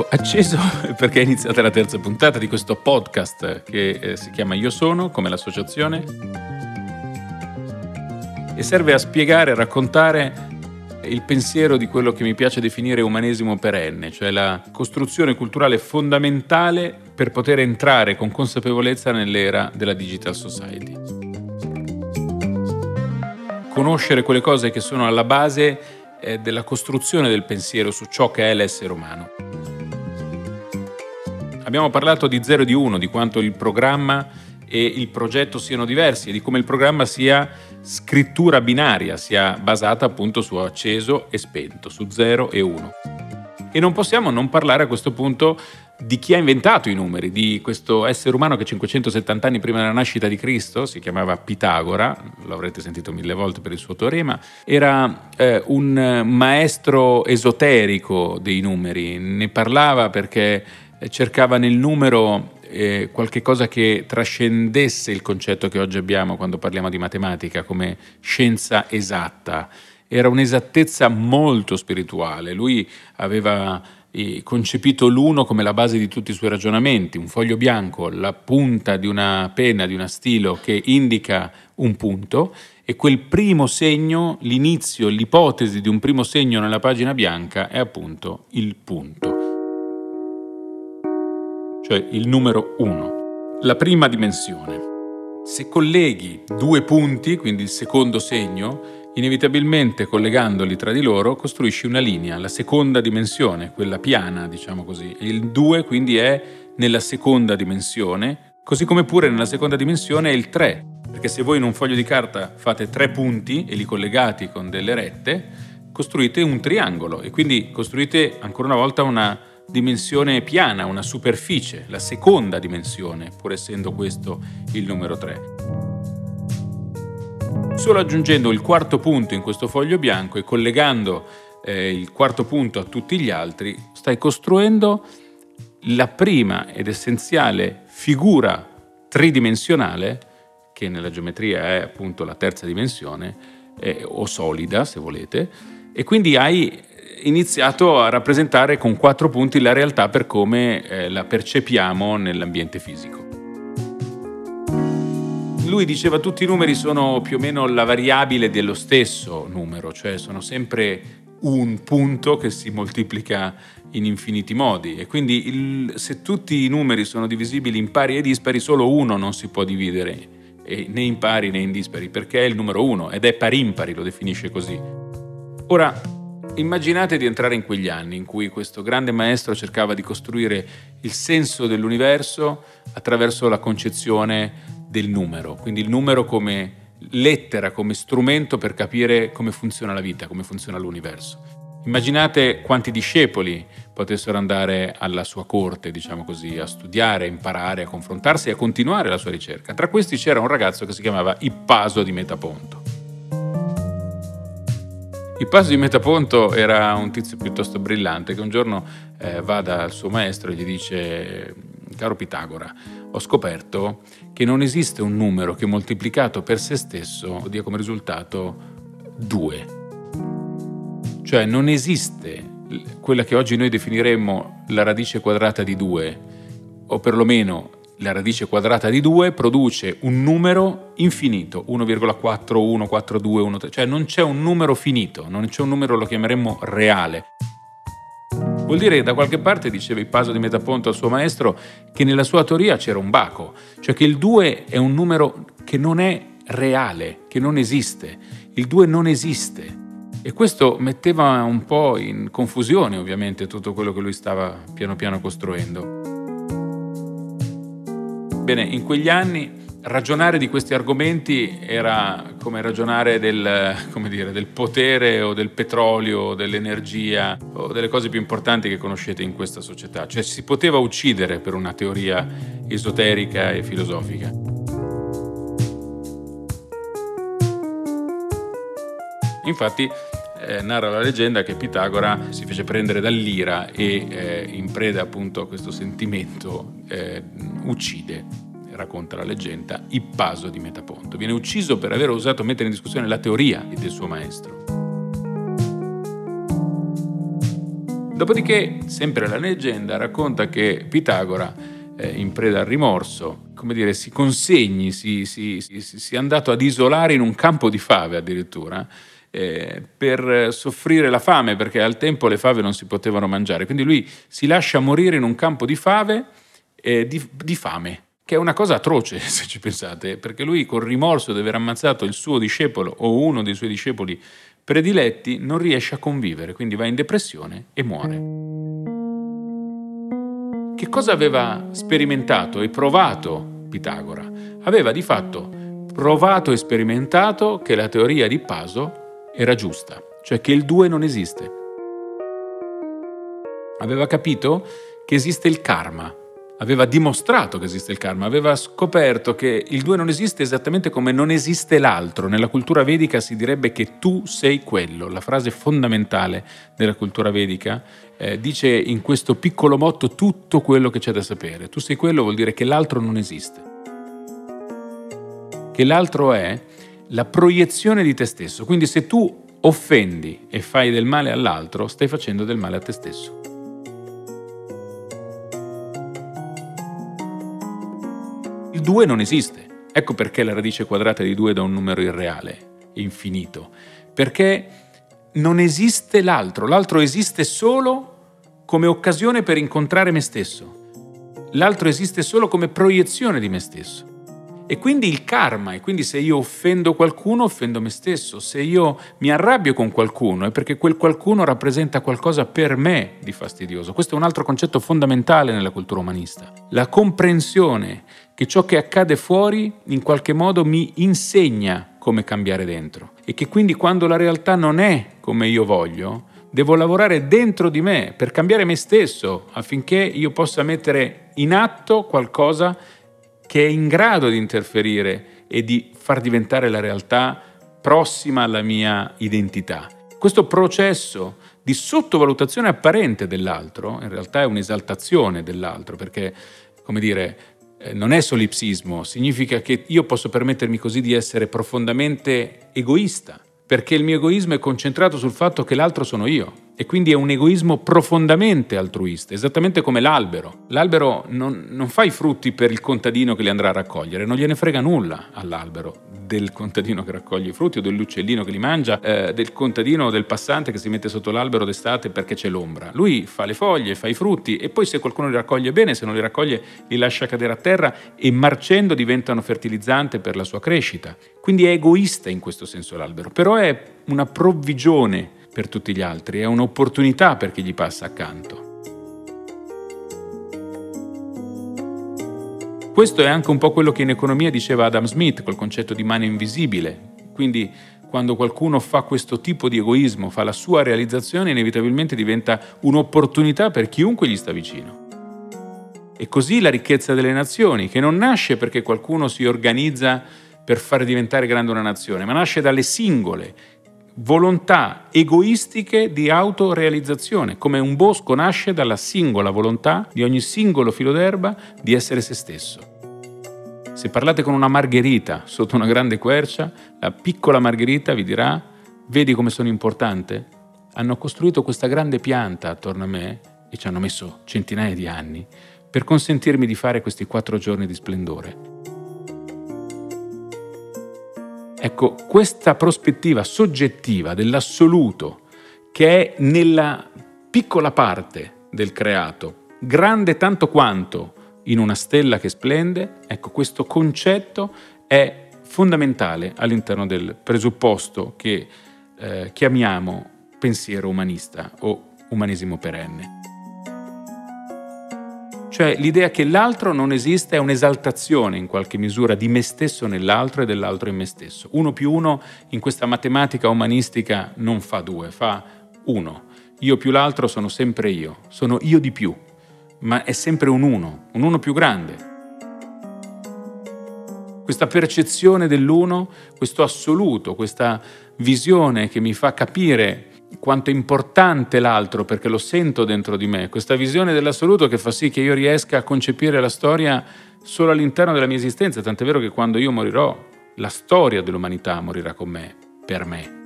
Ecco, acceso perché è iniziata la terza puntata di questo podcast che eh, si chiama Io Sono, come l'associazione, e serve a spiegare, a raccontare il pensiero di quello che mi piace definire umanesimo perenne, cioè la costruzione culturale fondamentale per poter entrare con consapevolezza nell'era della digital society. Conoscere quelle cose che sono alla base eh, della costruzione del pensiero su ciò che è l'essere umano. Abbiamo parlato di 0 e di 1, di quanto il programma e il progetto siano diversi e di come il programma sia scrittura binaria, sia basata appunto su acceso e spento, su 0 e 1. E non possiamo non parlare a questo punto di chi ha inventato i numeri, di questo essere umano che 570 anni prima della nascita di Cristo, si chiamava Pitagora, l'avrete sentito mille volte per il suo teorema, era eh, un maestro esoterico dei numeri, ne parlava perché cercava nel numero eh, qualche cosa che trascendesse il concetto che oggi abbiamo quando parliamo di matematica come scienza esatta. Era un'esattezza molto spirituale. Lui aveva eh, concepito l'uno come la base di tutti i suoi ragionamenti, un foglio bianco, la punta di una penna, di una stilo che indica un punto e quel primo segno, l'inizio, l'ipotesi di un primo segno nella pagina bianca è appunto il punto cioè il numero 1. La prima dimensione. Se colleghi due punti, quindi il secondo segno, inevitabilmente collegandoli tra di loro costruisci una linea, la seconda dimensione, quella piana, diciamo così. Il 2 quindi è nella seconda dimensione, così come pure nella seconda dimensione è il 3, perché se voi in un foglio di carta fate tre punti e li collegati con delle rette, costruite un triangolo e quindi costruite ancora una volta una dimensione piana, una superficie, la seconda dimensione, pur essendo questo il numero 3. Solo aggiungendo il quarto punto in questo foglio bianco e collegando eh, il quarto punto a tutti gli altri, stai costruendo la prima ed essenziale figura tridimensionale, che nella geometria è appunto la terza dimensione, eh, o solida se volete, e quindi hai iniziato a rappresentare con quattro punti la realtà per come eh, la percepiamo nell'ambiente fisico. Lui diceva tutti i numeri sono più o meno la variabile dello stesso numero, cioè sono sempre un punto che si moltiplica in infiniti modi e quindi il, se tutti i numeri sono divisibili in pari e dispari solo uno non si può dividere né in pari né in dispari perché è il numero uno ed è parimpari, lo definisce così. Ora, Immaginate di entrare in quegli anni in cui questo grande maestro cercava di costruire il senso dell'universo attraverso la concezione del numero, quindi il numero come lettera, come strumento per capire come funziona la vita, come funziona l'universo. Immaginate quanti discepoli potessero andare alla sua corte, diciamo così, a studiare, a imparare, a confrontarsi e a continuare la sua ricerca. Tra questi c'era un ragazzo che si chiamava Ippaso di Metaponto. Il passo di Metaponto era un tizio piuttosto brillante che un giorno eh, va dal suo maestro e gli dice caro Pitagora, ho scoperto che non esiste un numero che moltiplicato per se stesso dia come risultato 2. Cioè non esiste quella che oggi noi definiremmo la radice quadrata di 2, o perlomeno la radice quadrata di 2 produce un numero infinito, 1,4, 1, 4, 2, 1, 3, cioè non c'è un numero finito, non c'è un numero, lo chiameremmo reale. Vuol dire che da qualche parte, diceva il paso di Metaponto al suo maestro, che nella sua teoria c'era un baco, cioè che il 2 è un numero che non è reale, che non esiste. Il 2 non esiste. E questo metteva un po' in confusione ovviamente tutto quello che lui stava piano piano costruendo. Bene, in quegli anni ragionare di questi argomenti era come ragionare del, come dire, del, potere o del petrolio o dell'energia o delle cose più importanti che conoscete in questa società. Cioè si poteva uccidere per una teoria esoterica e filosofica. Infatti eh, narra la leggenda che Pitagora si fece prendere dall'ira e eh, in preda appunto a questo sentimento eh, uccide, racconta la leggenda, Ippaso di Metaponto. Viene ucciso per aver osato mettere in discussione la teoria del suo maestro. Dopodiché, sempre la leggenda racconta che Pitagora, eh, in preda al rimorso, come dire, si consegni, si, si, si, si è andato ad isolare in un campo di fave addirittura, eh, per soffrire la fame, perché al tempo le fave non si potevano mangiare. Quindi lui si lascia morire in un campo di fave eh, di, di fame, che è una cosa atroce se ci pensate, perché lui col rimorso di aver ammazzato il suo discepolo o uno dei suoi discepoli prediletti non riesce a convivere, quindi va in depressione e muore. Che cosa aveva sperimentato e provato Pitagora? Aveva di fatto provato e sperimentato che la teoria di Paso era giusta, cioè che il 2 non esiste. Aveva capito che esiste il karma, aveva dimostrato che esiste il karma, aveva scoperto che il due non esiste esattamente come non esiste l'altro. Nella cultura vedica si direbbe che tu sei quello. La frase fondamentale della cultura vedica eh, dice in questo piccolo motto tutto quello che c'è da sapere. Tu sei quello vuol dire che l'altro non esiste. Che l'altro è la proiezione di te stesso. Quindi se tu offendi e fai del male all'altro, stai facendo del male a te stesso. Il 2 non esiste. Ecco perché la radice quadrata di 2 da un numero irreale, infinito. Perché non esiste l'altro, l'altro esiste solo come occasione per incontrare me stesso. L'altro esiste solo come proiezione di me stesso. E quindi il karma, e quindi se io offendo qualcuno, offendo me stesso. Se io mi arrabbio con qualcuno, è perché quel qualcuno rappresenta qualcosa per me di fastidioso. Questo è un altro concetto fondamentale nella cultura umanista. La comprensione che ciò che accade fuori in qualche modo mi insegna come cambiare dentro. E che quindi quando la realtà non è come io voglio, devo lavorare dentro di me per cambiare me stesso affinché io possa mettere in atto qualcosa che è in grado di interferire e di far diventare la realtà prossima alla mia identità. Questo processo di sottovalutazione apparente dell'altro, in realtà è un'esaltazione dell'altro, perché, come dire, non è solipsismo, significa che io posso permettermi così di essere profondamente egoista, perché il mio egoismo è concentrato sul fatto che l'altro sono io e quindi è un egoismo profondamente altruista, esattamente come l'albero. L'albero non, non, fa i frutti per il contadino che li andrà a raccogliere, non gliene frega nulla all'albero del contadino che raccoglie i frutti o dell'uccellino che li mangia, eh, del contadino o del passante che si mette sotto l'albero d'estate perché c'è l'ombra. Lui fa le foglie, fa i frutti e poi se qualcuno li raccoglie bene, se non li raccoglie li lascia cadere a terra e marcendo diventano fertilizzante per la sua crescita. Quindi è egoista in questo senso l'albero, però è una provvigione per tutti gli altri, è un'opportunità per chi gli passa accanto. Questo è anche un po' quello che in economia diceva Adam Smith col concetto di mano invisibile. Quindi quando qualcuno fa questo tipo di egoismo, fa la sua realizzazione, inevitabilmente diventa un'opportunità per chiunque gli sta vicino. E così la ricchezza delle nazioni, che non nasce perché qualcuno si organizza per far diventare grande una nazione, ma nasce dalle singole, volontà egoistiche di autorealizzazione, come un bosco nasce dalla singola volontà di ogni singolo filo d'erba di essere se stesso. Se parlate con una margherita sotto una grande quercia, la piccola margherita vi dirà, vedi come sono importante? Hanno costruito questa grande pianta attorno a me e ci hanno messo centinaia di anni per consentirmi di fare questi quattro giorni di splendore. Ecco, questa prospettiva soggettiva dell'assoluto che è nella piccola parte del creato, grande tanto quanto in una stella che splende, ecco, questo concetto è fondamentale all'interno del presupposto che eh, chiamiamo pensiero umanista o umanesimo perenne. Cioè l'idea che l'altro non esiste è un'esaltazione in qualche misura di me stesso nell'altro e dell'altro in me stesso. Uno più uno in questa matematica umanistica non fa due, fa uno. Io più l'altro sono sempre io, sono io di più, ma è sempre un uno, un uno più grande. Questa percezione dell'uno, questo assoluto, questa visione che mi fa capire quanto è importante l'altro perché lo sento dentro di me, questa visione dell'assoluto che fa sì che io riesca a concepire la storia solo all'interno della mia esistenza, tant'è vero che quando io morirò, la storia dell'umanità morirà con me, per me.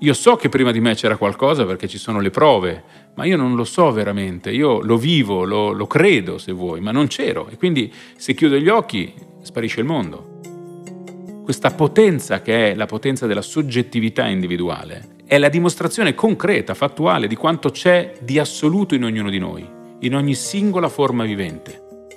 Io so che prima di me c'era qualcosa perché ci sono le prove, ma io non lo so veramente, io lo vivo, lo, lo credo se vuoi, ma non c'ero e quindi se chiudo gli occhi sparisce il mondo. Questa potenza che è la potenza della soggettività individuale è la dimostrazione concreta, fattuale di quanto c'è di assoluto in ognuno di noi, in ogni singola forma vivente.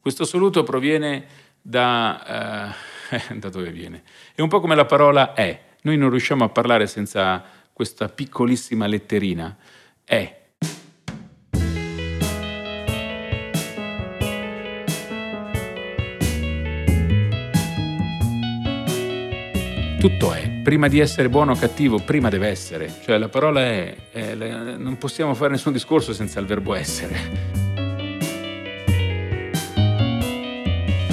Questo assoluto proviene da... Eh, da dove viene? È un po' come la parola è. Noi non riusciamo a parlare senza questa piccolissima letterina. È. tutto è. Prima di essere buono o cattivo, prima deve essere. Cioè la parola è, è, non possiamo fare nessun discorso senza il verbo essere.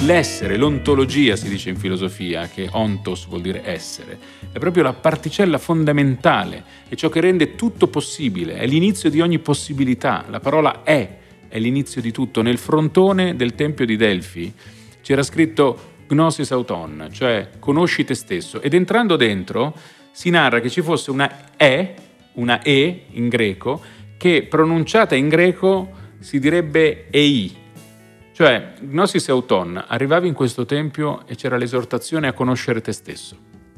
L'essere, l'ontologia si dice in filosofia, che ontos vuol dire essere, è proprio la particella fondamentale, è ciò che rende tutto possibile, è l'inizio di ogni possibilità. La parola è, è l'inizio di tutto. Nel frontone del Tempio di Delfi c'era scritto Gnosis auton, cioè conosci te stesso, ed entrando dentro si narra che ci fosse una E, una E in greco, che pronunciata in greco si direbbe EI, cioè, Gnosis Auton, arrivavi in questo tempio e c'era l'esortazione a conoscere te stesso.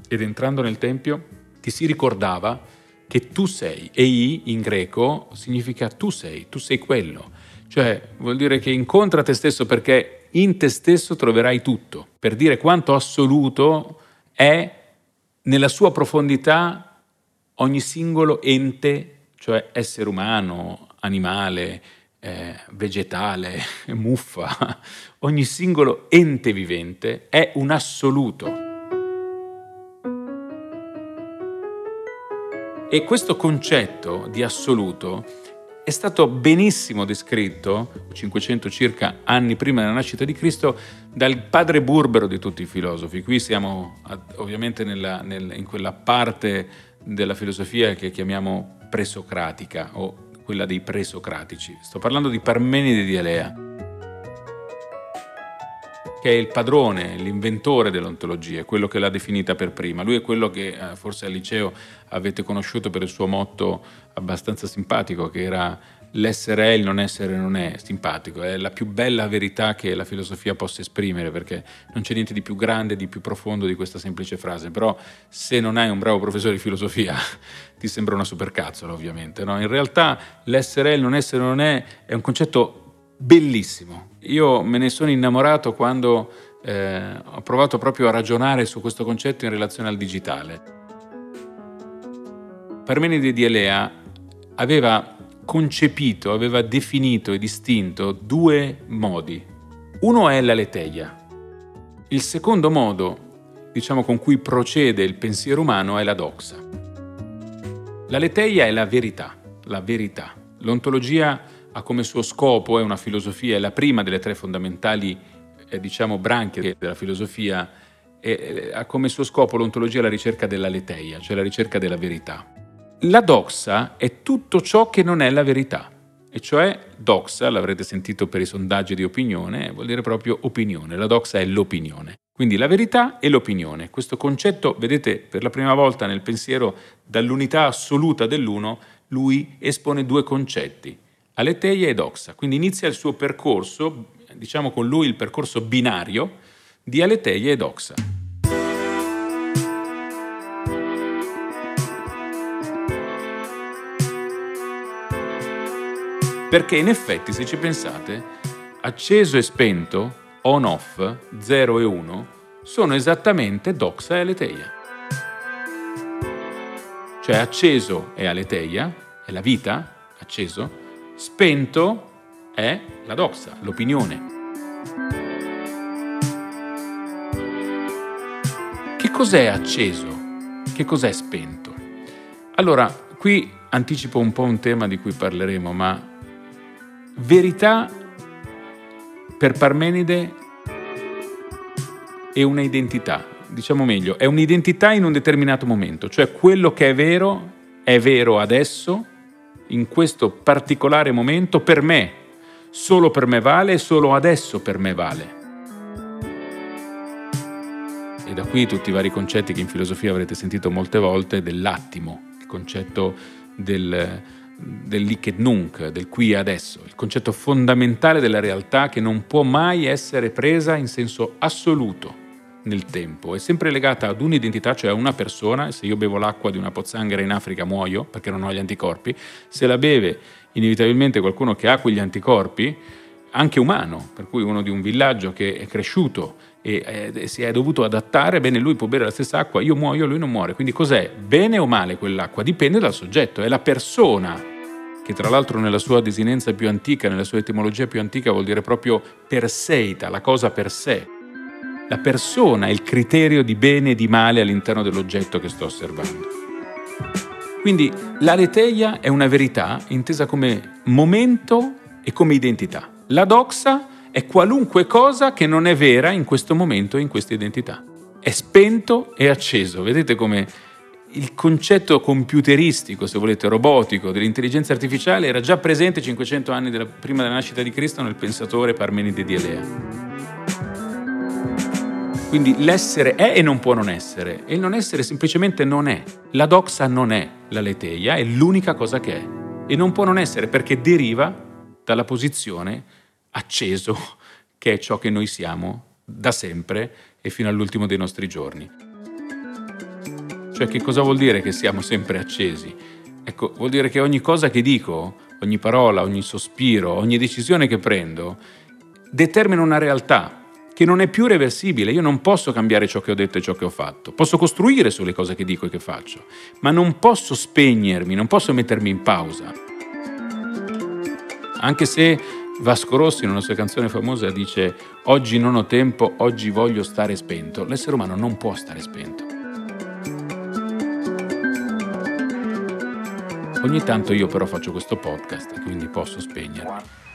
Ed entrando nel tempio ti si ricordava che tu sei. Ei in greco significa tu sei, tu sei quello. Cioè, vuol dire che incontra te stesso perché in te stesso troverai tutto. Per dire quanto assoluto è nella sua profondità ogni singolo ente, cioè essere umano, animale, eh, vegetale, muffa, ogni singolo ente vivente è un assoluto. E questo concetto di assoluto è stato benissimo descritto, 500 circa anni prima della nascita di Cristo, dal padre burbero di tutti i filosofi. Qui siamo ovviamente nella, nel, in quella parte della filosofia che chiamiamo presocratica o quella dei presocratici. Sto parlando di Parmenide di Alea, che è il padrone, l'inventore dell'ontologia, quello che l'ha definita per prima. Lui è quello che eh, forse al liceo avete conosciuto per il suo motto abbastanza simpatico, che era l'essere è, il non essere non è simpatico, è la più bella verità che la filosofia possa esprimere, perché non c'è niente di più grande, di più profondo di questa semplice frase, però se non hai un bravo professore di filosofia ti sembra una supercazzola ovviamente, no? in realtà l'essere è, il non essere non è è un concetto bellissimo, io me ne sono innamorato quando eh, ho provato proprio a ragionare su questo concetto in relazione al digitale. Parmenide di Elea aveva concepito, aveva definito e distinto due modi. Uno è la leteia. Il secondo modo, diciamo, con cui procede il pensiero umano è la doxa. La leteia è la verità, la verità. L'ontologia ha come suo scopo, è una filosofia, è la prima delle tre fondamentali, eh, diciamo, branche della filosofia, e, ha come suo scopo l'ontologia la ricerca della leteia, cioè la ricerca della verità. La doxa è tutto ciò che non è la verità, e cioè doxa, l'avrete sentito per i sondaggi di opinione, vuol dire proprio opinione, la doxa è l'opinione. Quindi la verità e l'opinione. Questo concetto, vedete, per la prima volta nel pensiero dall'unità assoluta dell'uno, lui espone due concetti, aleteia e doxa. Quindi inizia il suo percorso, diciamo con lui il percorso binario di aleteia e doxa. Perché in effetti, se ci pensate, acceso e spento, on-off, 0 e 1, sono esattamente doxa e aleteia. Cioè acceso è aleteia, è la vita, acceso, spento è la doxa, l'opinione. Che cos'è acceso? Che cos'è spento? Allora, qui anticipo un po' un tema di cui parleremo, ma Verità per Parmenide è un'identità, diciamo meglio, è un'identità in un determinato momento, cioè quello che è vero è vero adesso, in questo particolare momento, per me, solo per me vale e solo adesso per me vale. E da qui tutti i vari concetti che in filosofia avrete sentito molte volte dell'attimo, il concetto del, del lich et nunc, del qui e adesso, il concetto fondamentale della realtà che non può mai essere presa in senso assoluto nel tempo, è sempre legata ad un'identità, cioè a una persona, se io bevo l'acqua di una pozzanghera in Africa muoio perché non ho gli anticorpi, se la beve inevitabilmente qualcuno che ha quegli anticorpi, anche umano, per cui uno di un villaggio che è cresciuto e eh, si è dovuto adattare, bene, lui può bere la stessa acqua, io muoio, lui non muore. Quindi cos'è? Bene o male quell'acqua? Dipende dal soggetto, è la persona che tra l'altro nella sua desinenza più antica, nella sua etimologia più antica vuol dire proprio perseita, la cosa per sé. La persona è il criterio di bene e di male all'interno dell'oggetto che sto osservando. Quindi la leteia è una verità intesa come momento e come identità. La doxa è qualunque cosa che non è vera in questo momento e in questa identità. È spento e acceso. Vedete come il concetto computeristico, se volete, robotico dell'intelligenza artificiale era già presente 500 anni prima della nascita di Cristo nel pensatore Parmenide di Elea. Quindi l'essere è e non può non essere, e il non essere semplicemente non è. La doxa non è la leteia, è l'unica cosa che è. E non può non essere perché deriva dalla posizione acceso, che è ciò che noi siamo da sempre e fino all'ultimo dei nostri giorni. Cioè che cosa vuol dire che siamo sempre accesi? Ecco, vuol dire che ogni cosa che dico, ogni parola, ogni sospiro, ogni decisione che prendo, determina una realtà che non è più reversibile. Io non posso cambiare ciò che ho detto e ciò che ho fatto. Posso costruire sulle cose che dico e che faccio, ma non posso spegnermi, non posso mettermi in pausa. Anche se Vasco Rossi in una sua canzone famosa dice oggi non ho tempo, oggi voglio stare spento. L'essere umano non può stare spento. Ogni tanto io però faccio questo podcast quindi posso spegnermi.